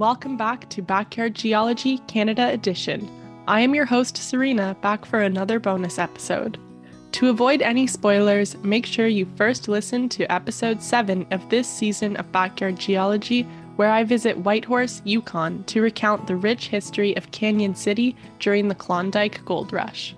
Welcome back to Backyard Geology Canada Edition. I am your host, Serena, back for another bonus episode. To avoid any spoilers, make sure you first listen to episode 7 of this season of Backyard Geology, where I visit Whitehorse, Yukon to recount the rich history of Canyon City during the Klondike Gold Rush.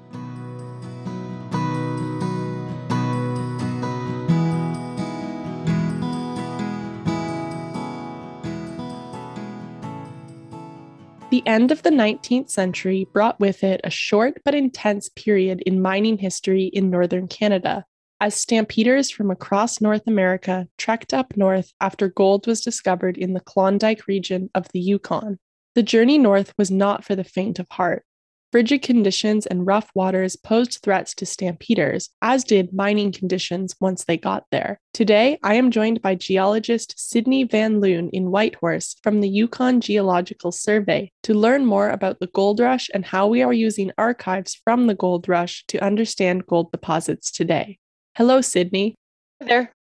The end of the 19th century brought with it a short but intense period in mining history in northern Canada, as stampeders from across North America trekked up north after gold was discovered in the Klondike region of the Yukon. The journey north was not for the faint of heart. Frigid conditions and rough waters posed threats to stampeders, as did mining conditions once they got there. Today, I am joined by geologist Sydney Van Loon in Whitehorse from the Yukon Geological Survey to learn more about the gold rush and how we are using archives from the gold rush to understand gold deposits today. Hello, Sydney. There.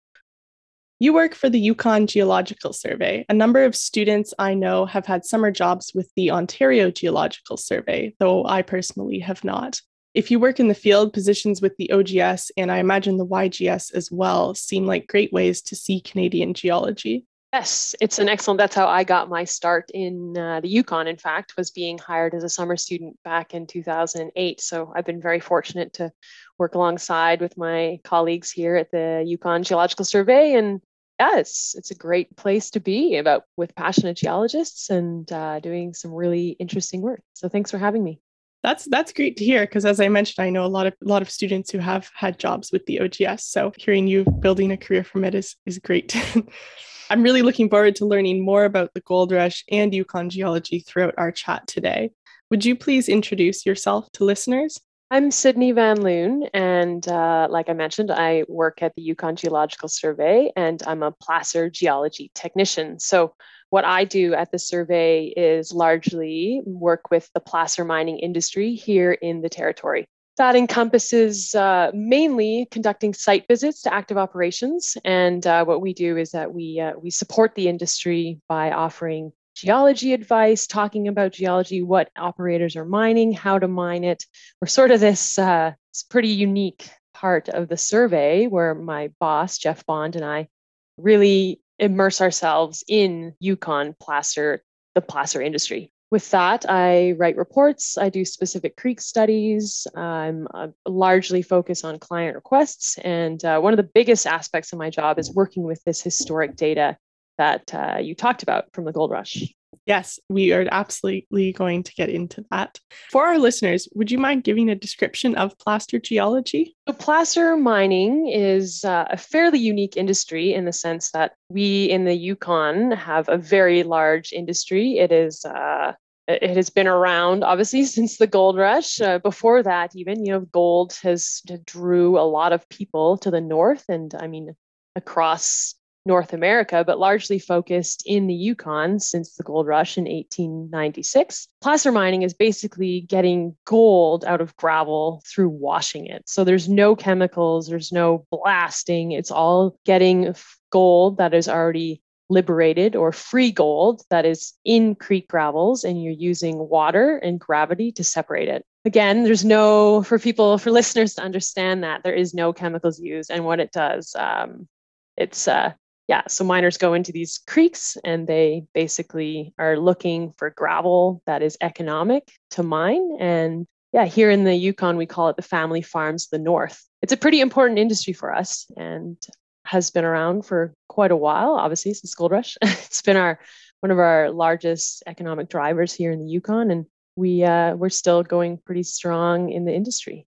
You work for the Yukon Geological Survey. A number of students I know have had summer jobs with the Ontario Geological Survey, though I personally have not. If you work in the field, positions with the OGS and I imagine the YGS as well seem like great ways to see Canadian geology. Yes, it's an excellent. That's how I got my start in uh, the Yukon. In fact, was being hired as a summer student back in 2008. So I've been very fortunate to work alongside with my colleagues here at the Yukon Geological Survey, and it's it's a great place to be about with passionate geologists and uh, doing some really interesting work. So thanks for having me. That's that's great to hear because as I mentioned, I know a lot of a lot of students who have had jobs with the OGS. So hearing you building a career from it is is great. I'm really looking forward to learning more about the gold rush and Yukon geology throughout our chat today. Would you please introduce yourself to listeners? I'm Sydney Van Loon, and uh, like I mentioned, I work at the Yukon Geological Survey, and I'm a placer geology technician. So, what I do at the survey is largely work with the placer mining industry here in the territory. That encompasses uh, mainly conducting site visits to active operations, and uh, what we do is that we uh, we support the industry by offering geology advice, talking about geology, what operators are mining, how to mine it. We're sort of this, uh, pretty unique part of the survey where my boss, Jeff Bond, and I really immerse ourselves in Yukon placer, the placer industry. With that, I write reports, I do specific creek studies, I'm uh, largely focused on client requests. And uh, one of the biggest aspects of my job is working with this historic data that uh, you talked about from the gold rush. Yes, we are absolutely going to get into that. For our listeners, would you mind giving a description of placer geology? So, placer mining is uh, a fairly unique industry in the sense that we in the Yukon have a very large industry. It is uh, it has been around obviously since the gold rush uh, before that even you know gold has drew a lot of people to the north and i mean across North America, but largely focused in the Yukon since the gold rush in 1896. Placer mining is basically getting gold out of gravel through washing it. So there's no chemicals, there's no blasting. It's all getting gold that is already liberated or free gold that is in creek gravels, and you're using water and gravity to separate it. Again, there's no, for people, for listeners to understand that, there is no chemicals used. And what it does, um, it's uh, yeah, so miners go into these creeks and they basically are looking for gravel that is economic to mine. And yeah, here in the Yukon, we call it the family farms the north. It's a pretty important industry for us and has been around for quite a while, obviously, since Gold Rush. it's been our one of our largest economic drivers here in the Yukon, and we uh, we're still going pretty strong in the industry.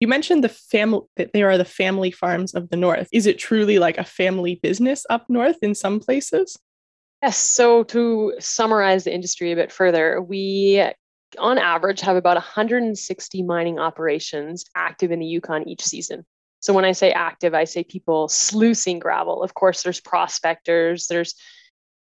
You mentioned the family that they are the family farms of the north. Is it truly like a family business up north in some places? Yes. So to summarize the industry a bit further, we on average have about 160 mining operations active in the Yukon each season. So when I say active, I say people sluicing gravel. Of course, there's prospectors, there's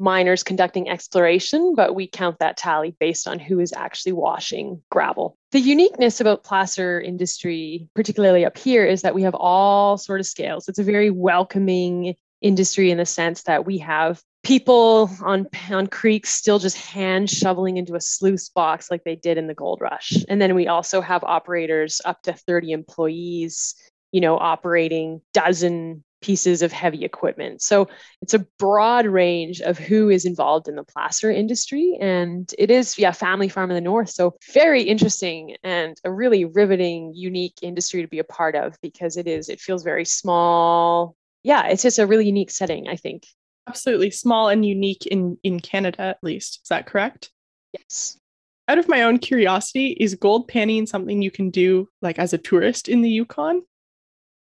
miners conducting exploration, but we count that tally based on who is actually washing gravel. The uniqueness about placer industry, particularly up here, is that we have all sort of scales. It's a very welcoming industry in the sense that we have people on on creeks still just hand shoveling into a sluice box like they did in the gold rush and then we also have operators up to 30 employees you know operating dozen pieces of heavy equipment so it's a broad range of who is involved in the placer industry and it is yeah family farm in the north so very interesting and a really riveting unique industry to be a part of because it is it feels very small yeah it's just a really unique setting i think absolutely small and unique in in Canada at least. Is that correct? Yes. Out of my own curiosity, is gold panning something you can do like as a tourist in the Yukon?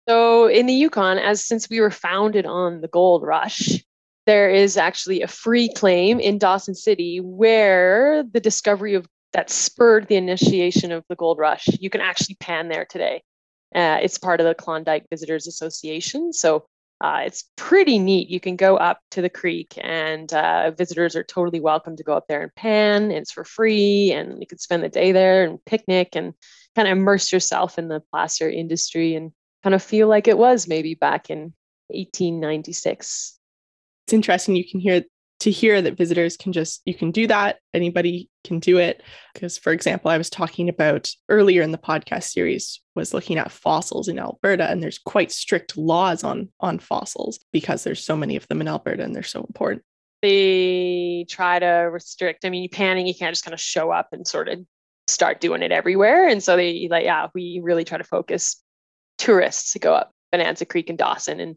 So in the Yukon, as since we were founded on the gold rush, there is actually a free claim in Dawson City where the discovery of that spurred the initiation of the gold rush. You can actually pan there today. Uh, it's part of the Klondike Visitors Association. So uh, it's pretty neat. You can go up to the creek, and uh, visitors are totally welcome to go up there and pan. It's for free, and you can spend the day there and picnic and kind of immerse yourself in the placer industry and kind of feel like it was maybe back in 1896. It's interesting. You can hear to hear that visitors can just you can do that anybody can do it because for example i was talking about earlier in the podcast series was looking at fossils in alberta and there's quite strict laws on on fossils because there's so many of them in alberta and they're so important they try to restrict i mean you panning you can't just kind of show up and sort of start doing it everywhere and so they like yeah we really try to focus tourists to go up bonanza creek and dawson and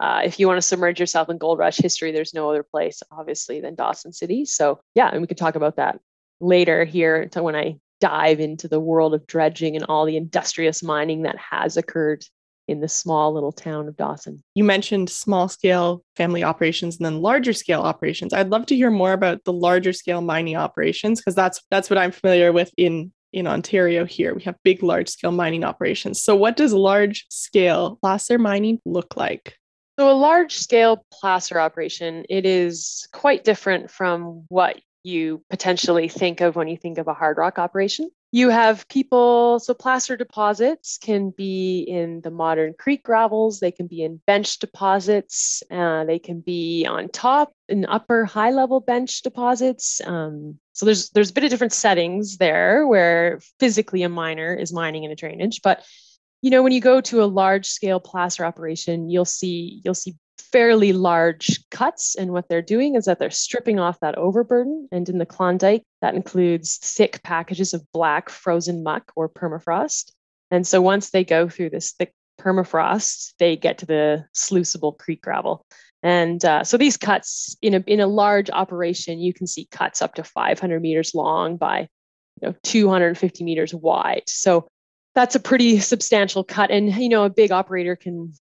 uh, if you want to submerge yourself in gold rush history, there's no other place, obviously, than Dawson City. So, yeah, and we can talk about that later here when I dive into the world of dredging and all the industrious mining that has occurred in the small little town of Dawson. You mentioned small scale family operations and then larger scale operations. I'd love to hear more about the larger scale mining operations because that's that's what I'm familiar with in in Ontario here. We have big large scale mining operations. So what does large scale placer mining look like? So a large scale placer operation, it is quite different from what you potentially think of when you think of a hard rock operation. You have people, so placer deposits can be in the modern creek gravels, they can be in bench deposits, uh, they can be on top in upper high level bench deposits. Um, so there's there's a bit of different settings there where physically a miner is mining in a drainage, but you know when you go to a large scale placer operation you'll see you'll see fairly large cuts and what they're doing is that they're stripping off that overburden and in the klondike that includes thick packages of black frozen muck or permafrost. And so once they go through this thick permafrost they get to the sluiceable creek gravel. And uh, so these cuts in a in a large operation you can see cuts up to 500 meters long by you know 250 meters wide. So that's a pretty substantial cut and you know a big operator can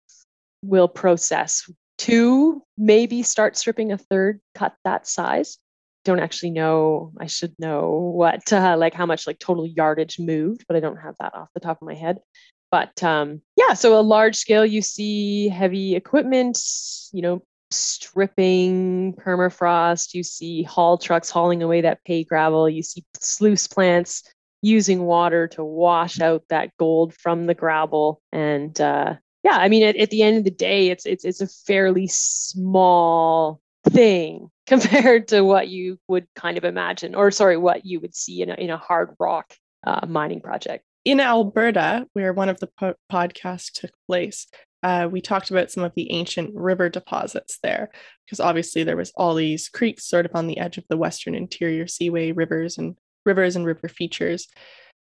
will process two maybe start stripping a third cut that size. Don't actually know i should know what uh, like how much like total yardage moved but i don't have that off the top of my head. But um, yeah so a large scale you see heavy equipment you know stripping permafrost you see haul trucks hauling away that pay gravel you see sluice plants using water to wash out that gold from the gravel and uh, yeah i mean at, at the end of the day it's it's it's a fairly small thing compared to what you would kind of imagine or sorry what you would see in a, in a hard rock uh, mining project in alberta where one of the po- podcasts took place uh, we talked about some of the ancient river deposits there because obviously there was all these creeks sort of on the edge of the western interior seaway rivers and rivers and river features.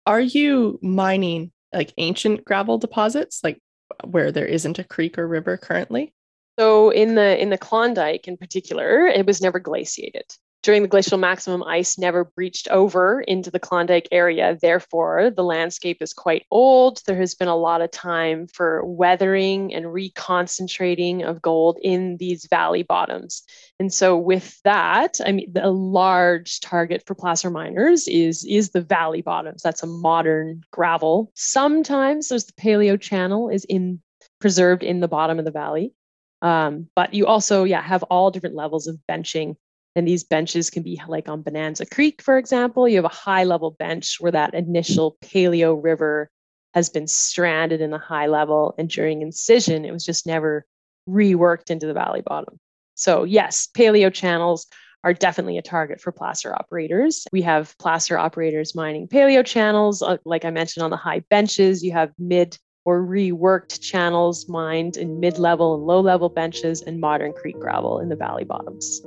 Are you mining like ancient gravel deposits, like where there isn't a creek or river currently? So in the in the Klondike in particular, it was never glaciated during the glacial maximum, ice never breached over into the Klondike area. Therefore, the landscape is quite old. There has been a lot of time for weathering and reconcentrating of gold in these valley bottoms. And so, with that, I mean, the large target for placer miners is, is the valley bottoms. That's a modern gravel. Sometimes there's the paleo channel is in preserved in the bottom of the valley. Um, but you also, yeah, have all different levels of benching and these benches can be like on Bonanza Creek, for example. You have a high level bench where that initial paleo river has been stranded in the high level. And during incision, it was just never reworked into the valley bottom. So, yes, paleo channels are definitely a target for placer operators. We have placer operators mining paleo channels, uh, like I mentioned on the high benches. You have mid or reworked channels mined in mid level and low level benches and modern creek gravel in the valley bottoms.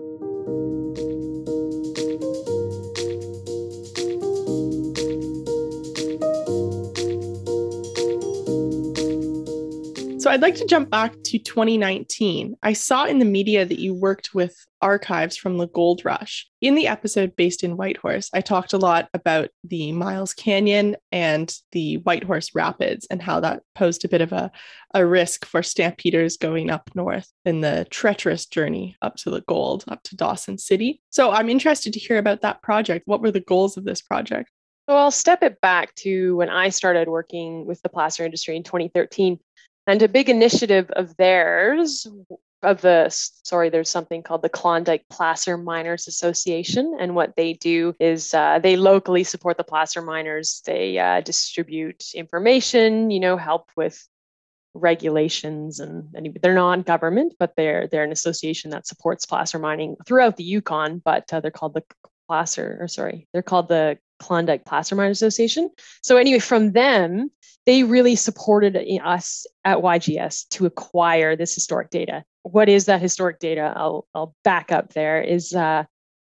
So I'd like to jump back to 2019. I saw in the media that you worked with archives from the gold rush. In the episode based in Whitehorse, I talked a lot about the Miles Canyon and the Whitehorse Rapids and how that posed a bit of a, a risk for stampeders going up north in the treacherous journey up to the gold, up to Dawson City. So I'm interested to hear about that project. What were the goals of this project? So I'll step it back to when I started working with the placer industry in 2013. And a big initiative of theirs, of the, sorry, there's something called the Klondike Placer Miners Association. And what they do is uh, they locally support the placer miners. They uh, distribute information, you know, help with regulations and, and they're non-government but they're they're an association that supports placer mining throughout the yukon but uh, they're called the placer or sorry they're called the Klondike Placer Miners Association. So anyway, from them, they really supported us at YGS to acquire this historic data. What is that historic data? I'll, I'll back up there is uh,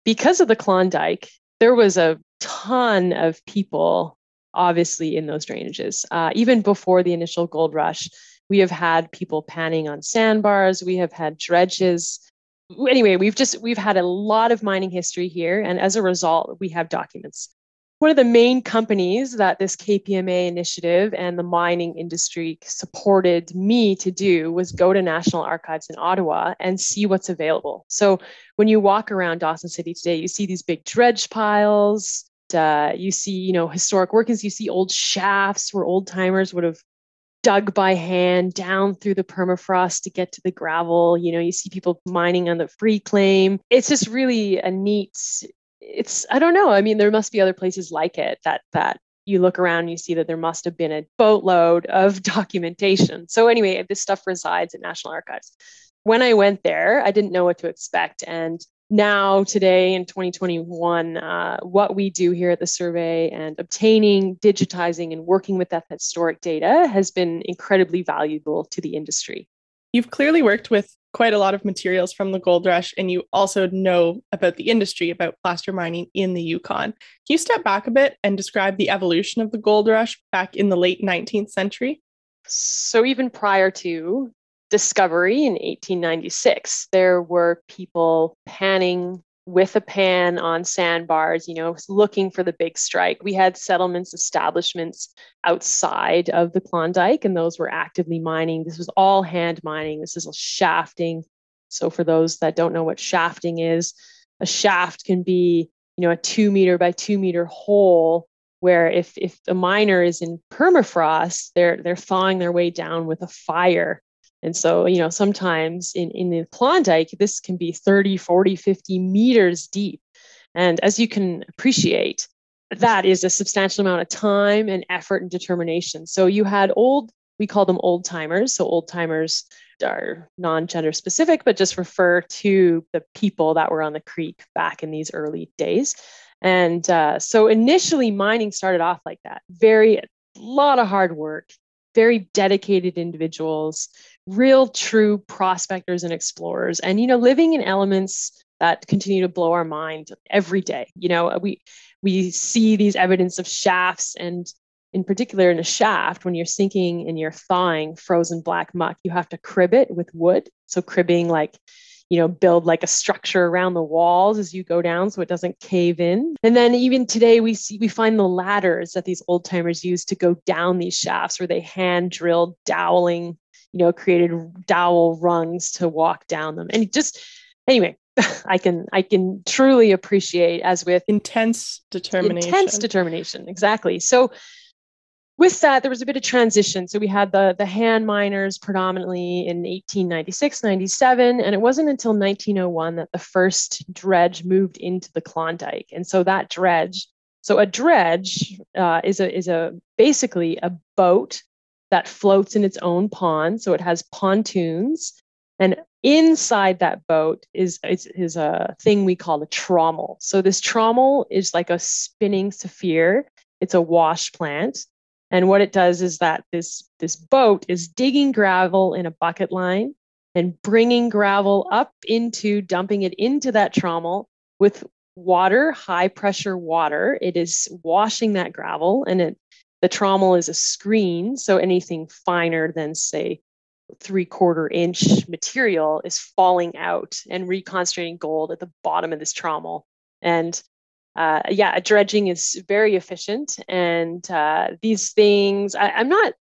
because of the Klondike, there was a ton of people obviously in those drainages. Uh, even before the initial gold rush, we have had people panning on sandbars, we have had dredges. Anyway, we've just we've had a lot of mining history here, and as a result, we have documents one of the main companies that this KPMA initiative and the mining industry supported me to do was go to National Archives in Ottawa and see what's available. So when you walk around Dawson City today, you see these big dredge piles. Uh, you see, you know, historic workings. You see old shafts where old timers would have dug by hand down through the permafrost to get to the gravel. You know, you see people mining on the free claim. It's just really a neat it's I don't know. I mean, there must be other places like it that that you look around and you see that there must have been a boatload of documentation. So anyway, this stuff resides at National Archives. When I went there, I didn't know what to expect, and now today in 2021 uh, what we do here at the survey and obtaining digitizing and working with that historic data has been incredibly valuable to the industry you've clearly worked with quite a lot of materials from the gold rush and you also know about the industry about placer mining in the yukon. Can you step back a bit and describe the evolution of the gold rush back in the late 19th century? So even prior to discovery in 1896 there were people panning with a pan on sandbars, you know, looking for the big strike. We had settlements, establishments outside of the Klondike, and those were actively mining. This was all hand mining. This is shafting. So, for those that don't know what shafting is, a shaft can be, you know, a two meter by two meter hole where if if a miner is in permafrost, they're they're thawing their way down with a fire and so, you know, sometimes in, in the Klondike, this can be 30, 40, 50 meters deep. And as you can appreciate, that is a substantial amount of time and effort and determination. So you had old, we call them old timers. So old timers are non gender specific, but just refer to the people that were on the creek back in these early days. And uh, so initially, mining started off like that very, a lot of hard work, very dedicated individuals real true prospectors and explorers. And you know living in elements that continue to blow our mind every day. You know we we see these evidence of shafts and in particular in a shaft when you're sinking and you're thawing frozen black muck you have to crib it with wood. So cribbing like you know build like a structure around the walls as you go down so it doesn't cave in. And then even today we see we find the ladders that these old timers use to go down these shafts where they hand drilled doweling you know, created dowel rungs to walk down them. And just anyway, I can I can truly appreciate as with intense determination. Intense determination, exactly. So with that, there was a bit of transition. So we had the, the hand miners predominantly in 1896, 97, and it wasn't until 1901 that the first dredge moved into the Klondike. And so that dredge, so a dredge uh, is a is a basically a boat that floats in its own pond. So it has pontoons And inside that boat is, is, is a thing we call a trommel. So this trommel is like a spinning sphere. It's a wash plant. And what it does is that this, this boat is digging gravel in a bucket line and bringing gravel up into dumping it into that trommel with water, high pressure water. It is washing that gravel and it the trommel is a screen. So anything finer than say three quarter inch material is falling out and reconcentrating gold at the bottom of this trommel. And uh, yeah, dredging is very efficient. And uh, these things, I, I'm not,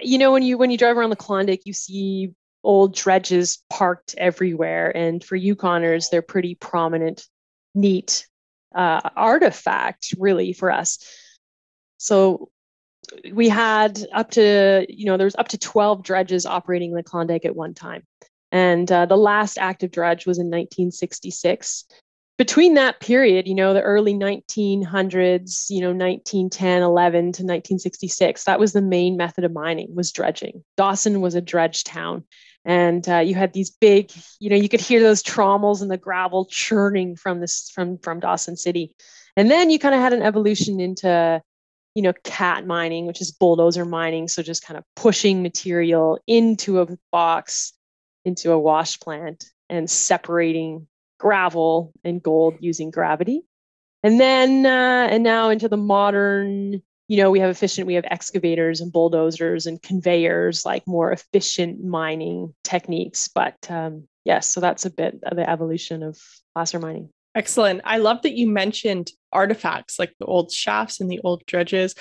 you know, when you when you drive around the Klondike, you see old dredges parked everywhere. And for Yukoners, they're pretty prominent, neat uh, artifact, really, for us. So we had up to, you know, there was up to 12 dredges operating in the Klondike at one time. And uh, the last active dredge was in 1966 between that period, you know, the early 1900s, you know, 1910, 11 to 1966, that was the main method of mining was dredging. Dawson was a dredge town. And uh, you had these big, you know, you could hear those trommels and the gravel churning from this from from Dawson City. And then you kind of had an evolution into, you know, cat mining, which is bulldozer mining. So just kind of pushing material into a box, into a wash plant and separating gravel and gold using gravity. And then, uh, and now into the modern, you know, we have efficient, we have excavators and bulldozers and conveyors, like more efficient mining techniques. But um, yes, so that's a bit of the evolution of placer mining. Excellent. I love that you mentioned artifacts like the old shafts and the old dredges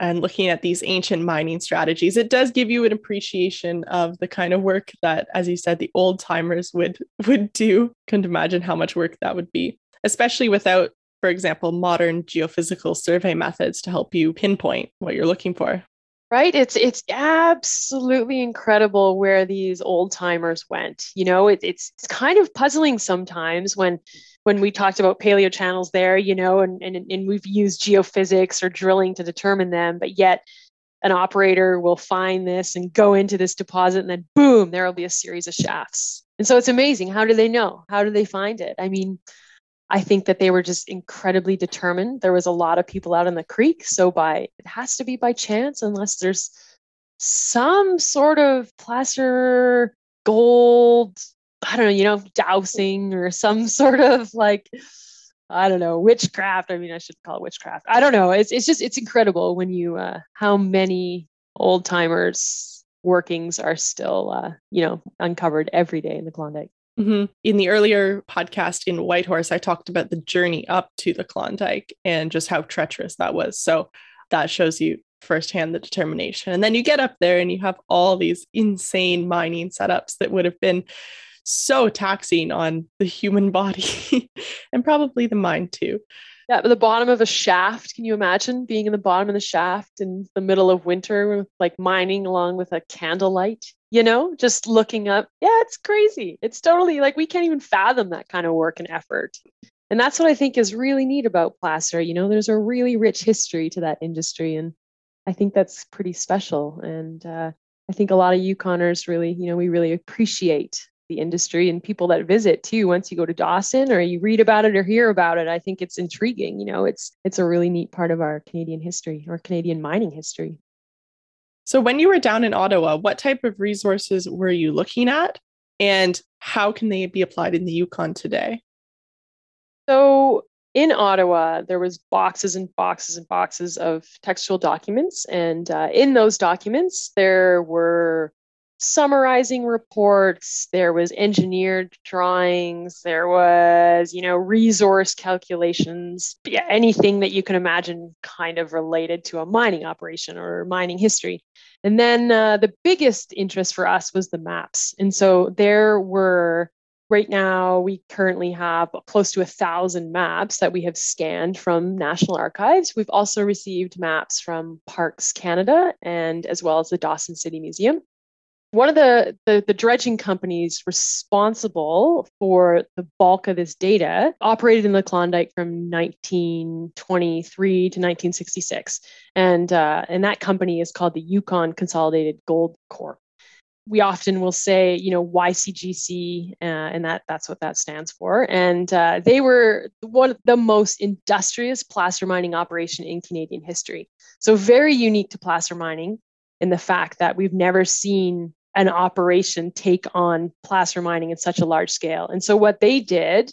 and looking at these ancient mining strategies, it does give you an appreciation of the kind of work that, as you said, the old timers would would do. Couldn't imagine how much work that would be, especially without, for example, modern geophysical survey methods to help you pinpoint what you're looking for. Right. It's it's absolutely incredible where these old timers went. You know, it, it's it's kind of puzzling sometimes when when we talked about paleo channels there, you know, and, and, and we've used geophysics or drilling to determine them, but yet an operator will find this and go into this deposit and then boom, there will be a series of shafts. And so it's amazing. How do they know? How do they find it? I mean, I think that they were just incredibly determined. There was a lot of people out in the creek. So by it has to be by chance unless there's some sort of placer gold I don't know, you know, dowsing or some sort of like, I don't know, witchcraft. I mean, I should call it witchcraft. I don't know. It's, it's just, it's incredible when you, uh, how many old timers workings are still, uh, you know, uncovered every day in the Klondike. Mm-hmm. In the earlier podcast in Whitehorse, I talked about the journey up to the Klondike and just how treacherous that was. So that shows you firsthand the determination. And then you get up there and you have all these insane mining setups that would have been so taxing on the human body and probably the mind too. Yeah, but the bottom of a shaft. Can you imagine being in the bottom of the shaft in the middle of winter, like mining along with a candlelight? You know, just looking up. Yeah, it's crazy. It's totally like we can't even fathom that kind of work and effort. And that's what I think is really neat about placer. You know, there's a really rich history to that industry, and I think that's pretty special. And uh, I think a lot of Yukoners really, you know, we really appreciate the industry and people that visit too once you go to dawson or you read about it or hear about it i think it's intriguing you know it's it's a really neat part of our canadian history or canadian mining history so when you were down in ottawa what type of resources were you looking at and how can they be applied in the yukon today? So in Ottawa, there was boxes and boxes and boxes of textual documents, and uh, in those documents, there were summarizing reports. There was engineered drawings. There was you know resource calculations. Yeah, anything that you can imagine kind of related to a mining operation or mining history. And then uh, the biggest interest for us was the maps. And so there were right now we currently have close to a thousand maps that we have scanned from national archives. We've also received maps from parks canada and as well as the dawson city museum one of the, the, the, dredging companies responsible for the bulk of this data operated in the Klondike from 1923 to 1966. And, uh, and that company is called the Yukon Consolidated Gold Corp. we often will say, you know, YCGC, uh, and that that's what that stands for. And uh, they were one of the most industrious placer mining operation in Canadian history. So very unique to placer mining in the fact that we've never seen an operation take on placer mining in such a large scale. And so what they did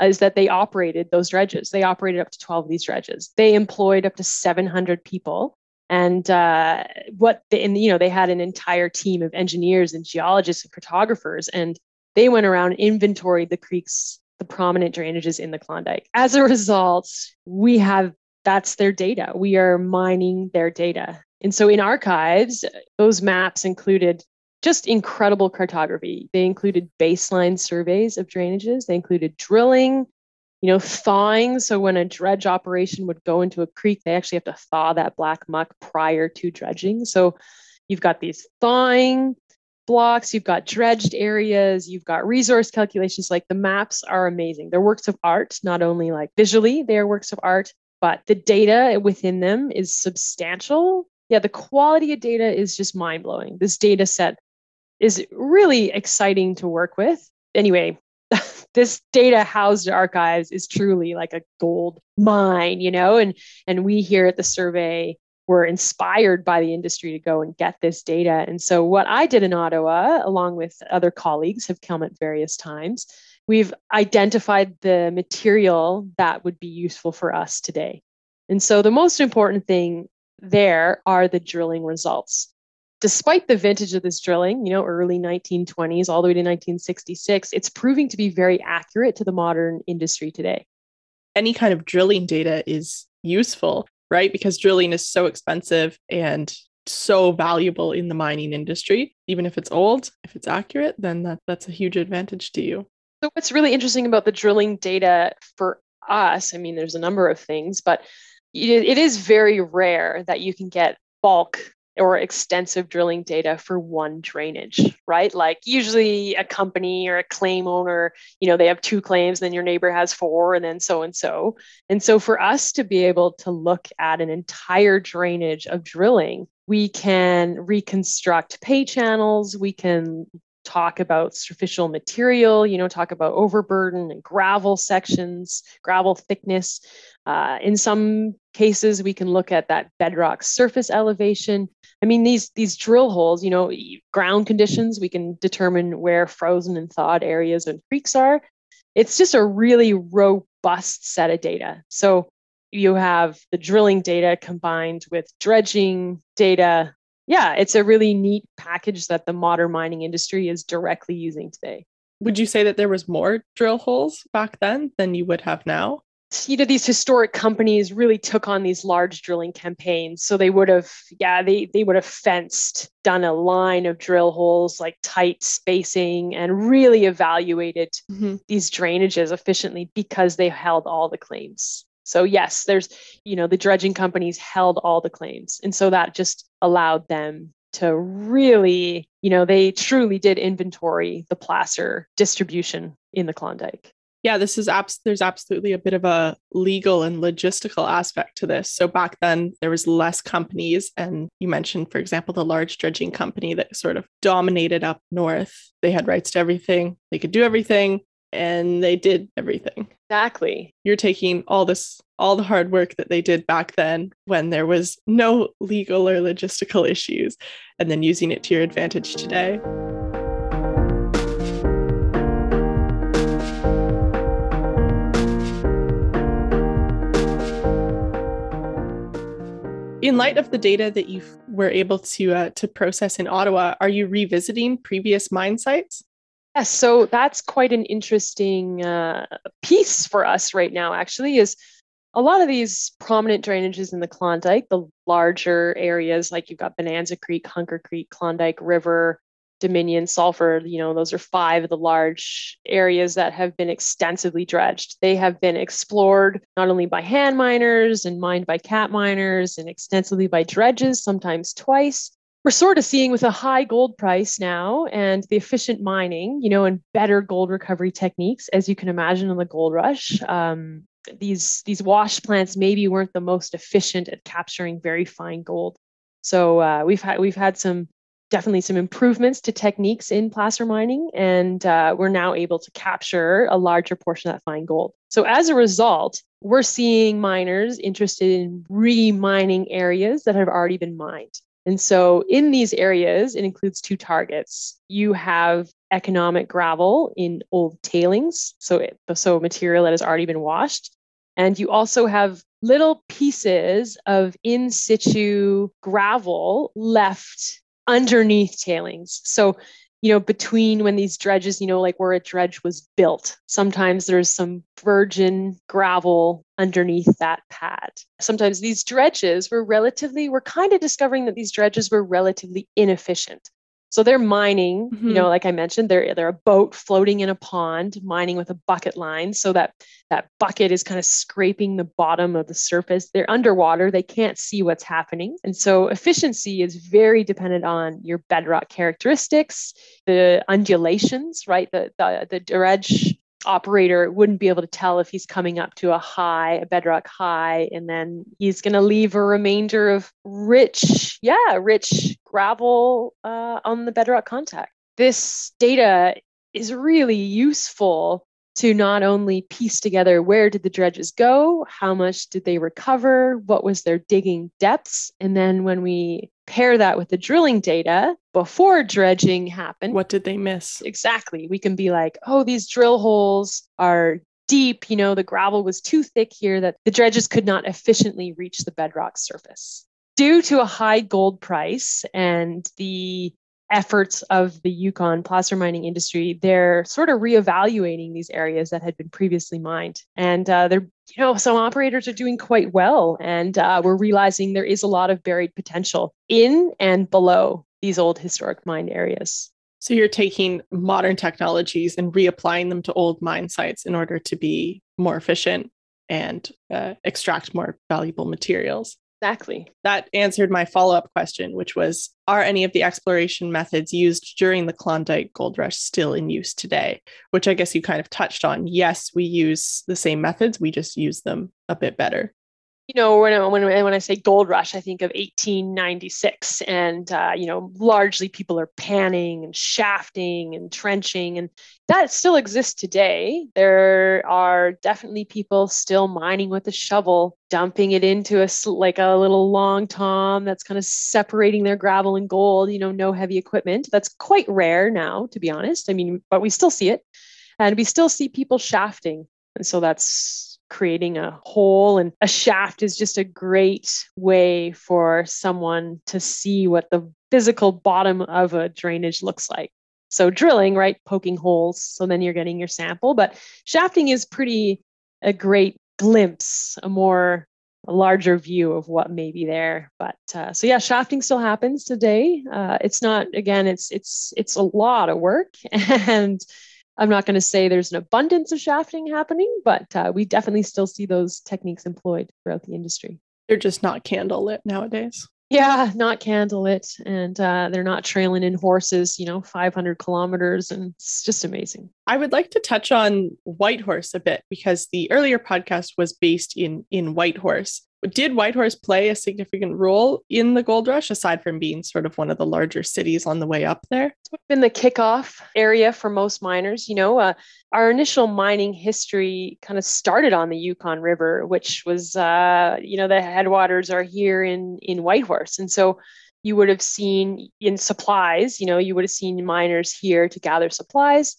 is that they operated those dredges. They operated up to 12 of these dredges. They employed up to 700 people and uh, what they, and you know they had an entire team of engineers and geologists and cartographers and they went around and inventoried the creeks the prominent drainages in the klondike as a result we have that's their data we are mining their data and so in archives those maps included just incredible cartography they included baseline surveys of drainages they included drilling you know, thawing. So when a dredge operation would go into a creek, they actually have to thaw that black muck prior to dredging. So you've got these thawing blocks, you've got dredged areas, you've got resource calculations. Like the maps are amazing. They're works of art, not only like visually, they are works of art, but the data within them is substantial. Yeah, the quality of data is just mind blowing. This data set is really exciting to work with. Anyway, this data housed archives is truly like a gold mine, you know, and and we here at the survey were inspired by the industry to go and get this data. And so what I did in Ottawa, along with other colleagues have come at various times, we've identified the material that would be useful for us today. And so the most important thing there are the drilling results despite the vintage of this drilling, you know, early 1920s all the way to 1966, it's proving to be very accurate to the modern industry today. Any kind of drilling data is useful, right? Because drilling is so expensive and so valuable in the mining industry. Even if it's old, if it's accurate, then that, that's a huge advantage to you. So, what's really interesting about the drilling data for us, I mean, there's a number of things, but it is very rare that you can get bulk or extensive drilling data for one drainage, right? Like usually a company or a claim owner, you know, they have two claims, then your neighbor has four, and then so and so. And so for us to be able to look at an entire drainage of drilling, we can reconstruct pay channels, we can talk about superficial material, you know, talk about overburden and gravel sections, gravel thickness. Uh, in some cases, we can look at that bedrock surface elevation. I mean, these these drill holes, you know, ground conditions, we can determine where frozen and thawed areas and creeks are. It's just a really robust set of data. So you have the drilling data combined with dredging data. Yeah, it's a really neat package that the modern mining industry is directly using today. Would you say that there was more drill holes back then than you would have now? you know these historic companies really took on these large drilling campaigns so they would have yeah they they would have fenced done a line of drill holes like tight spacing and really evaluated mm-hmm. these drainages efficiently because they held all the claims so yes there's you know the dredging companies held all the claims and so that just allowed them to really you know they truly did inventory the placer distribution in the klondike yeah, this is abs- there's absolutely a bit of a legal and logistical aspect to this. So back then there was less companies and you mentioned for example the large dredging company that sort of dominated up north. They had rights to everything. They could do everything and they did everything. Exactly. You're taking all this all the hard work that they did back then when there was no legal or logistical issues and then using it to your advantage today. in light of the data that you were able to uh, to process in Ottawa, are you revisiting previous mine sites? Yes, so that's quite an interesting uh, piece for us right now. Actually, is a lot of these prominent drainages in the Klondike, the larger areas like you've got Bonanza Creek, Hunker Creek, Klondike River, Dominion, Sulphur, you know, those are five of the large areas that have been extensively dredged. They have been explored not only by hand miners and mined by cat miners and extensively by dredges, sometimes twice. We're sort of seeing with a high gold price now and the efficient mining, you know, and better gold recovery techniques, as you can imagine in the gold rush. Um, these these wash plants maybe weren't the most efficient at capturing very fine gold. So uh, we've had we've had some definitely some improvements to techniques in placer mining, and uh, we're now able to capture a larger portion of that fine gold. So as a result, we're seeing miners interested in remining areas that have already been mined. And so in these areas, it includes two targets. You have economic gravel in old tailings, so it, so material that has already been washed, and you also have little pieces of in situ gravel left underneath tailings. So you know, between when these dredges, you know, like where a dredge was built, sometimes there's some virgin gravel underneath that pad. Sometimes these dredges were relatively, we're kind of discovering that these dredges were relatively inefficient. So they're mining, mm-hmm. you know, like I mentioned, they're they're a boat floating in a pond, mining with a bucket line. So that that bucket is kind of scraping the bottom of the surface. They're underwater, they can't see what's happening. And so efficiency is very dependent on your bedrock characteristics, the undulations, right? The the, the dredge operator wouldn't be able to tell if he's coming up to a high, a bedrock high, and then he's going to leave a remainder of rich, yeah, rich gravel uh, on the bedrock contact. This data is really useful to not only piece together where did the dredges go, how much did they recover, what was their digging depths, and then when we pair that with the drilling data before dredging happened, what did they miss? Exactly. We can be like, oh, these drill holes are deep, you know, the gravel was too thick here that the dredges could not efficiently reach the bedrock surface. Due to a high gold price and the efforts of the Yukon placer mining industry, they're sort of reevaluating these areas that had been previously mined. And uh, they're, you know, some operators are doing quite well. And uh, we're realizing there is a lot of buried potential in and below these old historic mine areas. So you're taking modern technologies and reapplying them to old mine sites in order to be more efficient and uh, extract more valuable materials. Exactly. That answered my follow up question, which was Are any of the exploration methods used during the Klondike Gold Rush still in use today? Which I guess you kind of touched on. Yes, we use the same methods, we just use them a bit better you know, when, when, when I say gold rush, I think of 1896. And, uh, you know, largely people are panning and shafting and trenching, and that still exists today. There are definitely people still mining with a shovel, dumping it into a like a little long tom that's kind of separating their gravel and gold, you know, no heavy equipment. That's quite rare now, to be honest. I mean, but we still see it. And we still see people shafting. And so that's creating a hole and a shaft is just a great way for someone to see what the physical bottom of a drainage looks like. So drilling, right, poking holes, so then you're getting your sample, but shafting is pretty a great glimpse, a more a larger view of what may be there. But uh, so yeah, shafting still happens today. Uh, it's not again, it's it's it's a lot of work and I'm not going to say there's an abundance of shafting happening, but uh, we definitely still see those techniques employed throughout the industry. They're just not candlelit nowadays. Yeah, not candlelit, and uh, they're not trailing in horses, you know, 500 kilometers, and it's just amazing. I would like to touch on Whitehorse a bit because the earlier podcast was based in in Whitehorse, did Whitehorse play a significant role in the gold rush aside from being sort of one of the larger cities on the way up there? It's been the kickoff area for most miners. You know, uh, our initial mining history kind of started on the Yukon River, which was, uh, you know, the headwaters are here in in Whitehorse, and so you would have seen in supplies. You know, you would have seen miners here to gather supplies.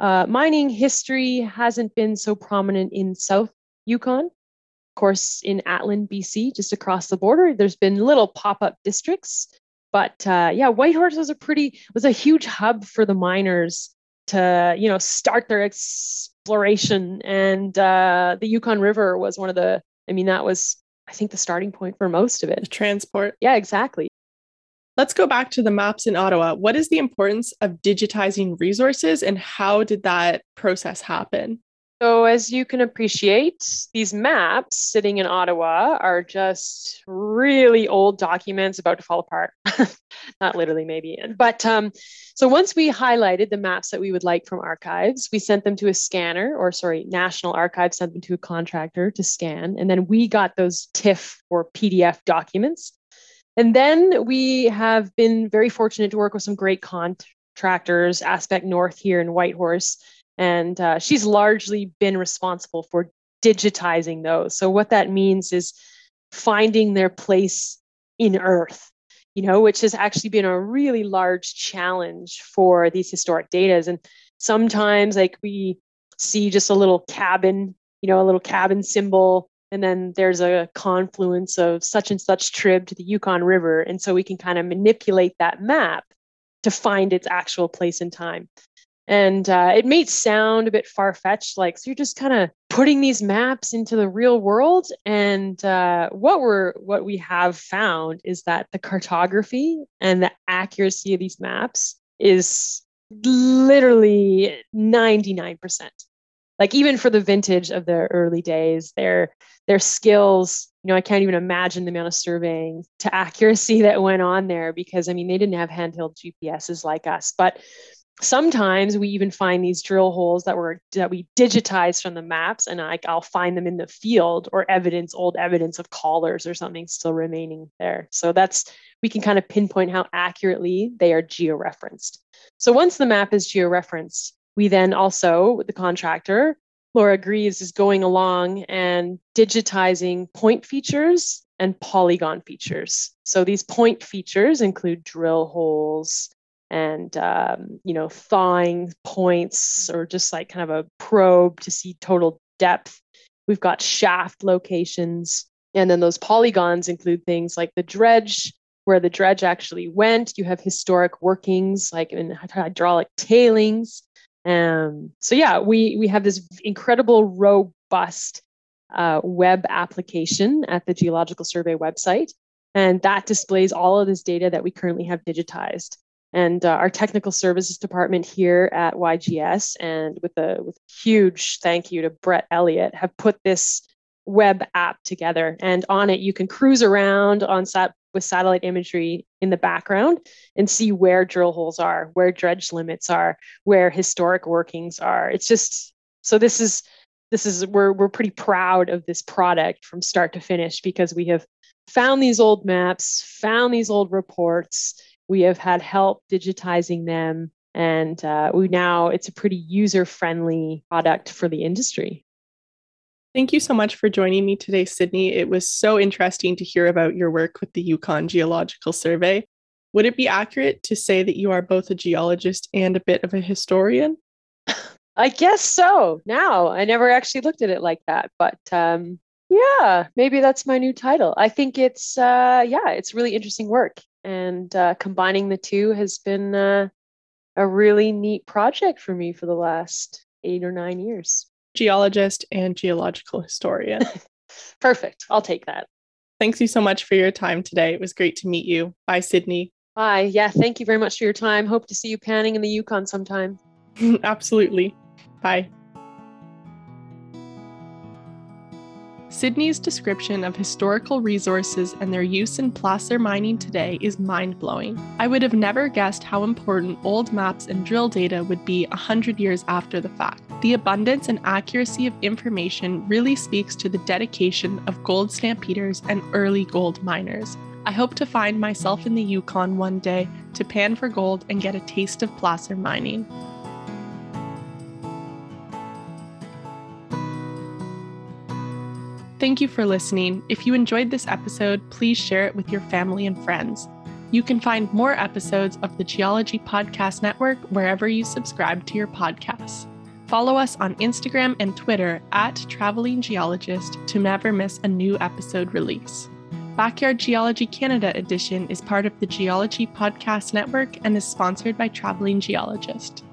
Uh, mining history hasn't been so prominent in South Yukon course, in Atlin, BC, just across the border, there's been little pop-up districts. But uh, yeah, Whitehorse was a pretty was a huge hub for the miners to you know start their exploration, and uh, the Yukon River was one of the. I mean, that was I think the starting point for most of it. The transport. Yeah, exactly. Let's go back to the maps in Ottawa. What is the importance of digitizing resources and how did that process happen? So, as you can appreciate, these maps sitting in Ottawa are just really old documents about to fall apart. Not literally, maybe. But um, so, once we highlighted the maps that we would like from archives, we sent them to a scanner, or sorry, National Archives sent them to a contractor to scan. And then we got those TIFF or PDF documents. And then we have been very fortunate to work with some great contractors, Aspect North here in Whitehorse. And uh, she's largely been responsible for digitizing those. So, what that means is finding their place in Earth, you know, which has actually been a really large challenge for these historic datas. And sometimes, like, we see just a little cabin, you know, a little cabin symbol and then there's a confluence of such and such trib to the Yukon River. And so we can kind of manipulate that map to find its actual place in time. And uh, it may sound a bit far fetched, like, so you're just kind of putting these maps into the real world. And uh, what we're what we have found is that the cartography and the accuracy of these maps is literally 99% like even for the vintage of the early days their their skills you know i can't even imagine the amount of surveying to accuracy that went on there because i mean they didn't have handheld gps's like us but sometimes we even find these drill holes that were that we digitized from the maps and I, i'll find them in the field or evidence old evidence of collars or something still remaining there so that's we can kind of pinpoint how accurately they are georeferenced so once the map is georeferenced we then also, with the contractor, Laura Greaves, is going along and digitizing point features and polygon features. So these point features include drill holes and um, you know thawing points or just like kind of a probe to see total depth. We've got shaft locations. And then those polygons include things like the dredge, where the dredge actually went. You have historic workings like in hydraulic tailings. Um, so yeah, we we have this incredible robust uh, web application at the Geological Survey website, and that displays all of this data that we currently have digitized. And uh, our technical services department here at YGS, and with a with a huge thank you to Brett Elliott, have put this web app together. And on it, you can cruise around on sat with satellite imagery in the background and see where drill holes are, where dredge limits are, where historic workings are. It's just so this is this is we're we're pretty proud of this product from start to finish because we have found these old maps, found these old reports. We have had help digitizing them, and uh, we now it's a pretty user friendly product for the industry. Thank you so much for joining me today, Sydney. It was so interesting to hear about your work with the Yukon Geological Survey. Would it be accurate to say that you are both a geologist and a bit of a historian? I guess so. Now, I never actually looked at it like that, but um, yeah, maybe that's my new title. I think it's uh, yeah, it's really interesting work, and uh, combining the two has been uh, a really neat project for me for the last eight or nine years geologist and geological historian. Perfect. I'll take that. Thanks you so much for your time today. It was great to meet you. Bye, Sydney. Bye. Yeah, thank you very much for your time. Hope to see you panning in the Yukon sometime. Absolutely. Bye. Sydney's description of historical resources and their use in placer mining today is mind blowing. I would have never guessed how important old maps and drill data would be 100 years after the fact. The abundance and accuracy of information really speaks to the dedication of gold stampeders and early gold miners. I hope to find myself in the Yukon one day to pan for gold and get a taste of placer mining. Thank you for listening. If you enjoyed this episode, please share it with your family and friends. You can find more episodes of the Geology Podcast Network wherever you subscribe to your podcasts. Follow us on Instagram and Twitter at Traveling Geologist to never miss a new episode release. Backyard Geology Canada edition is part of the Geology Podcast Network and is sponsored by Traveling Geologist.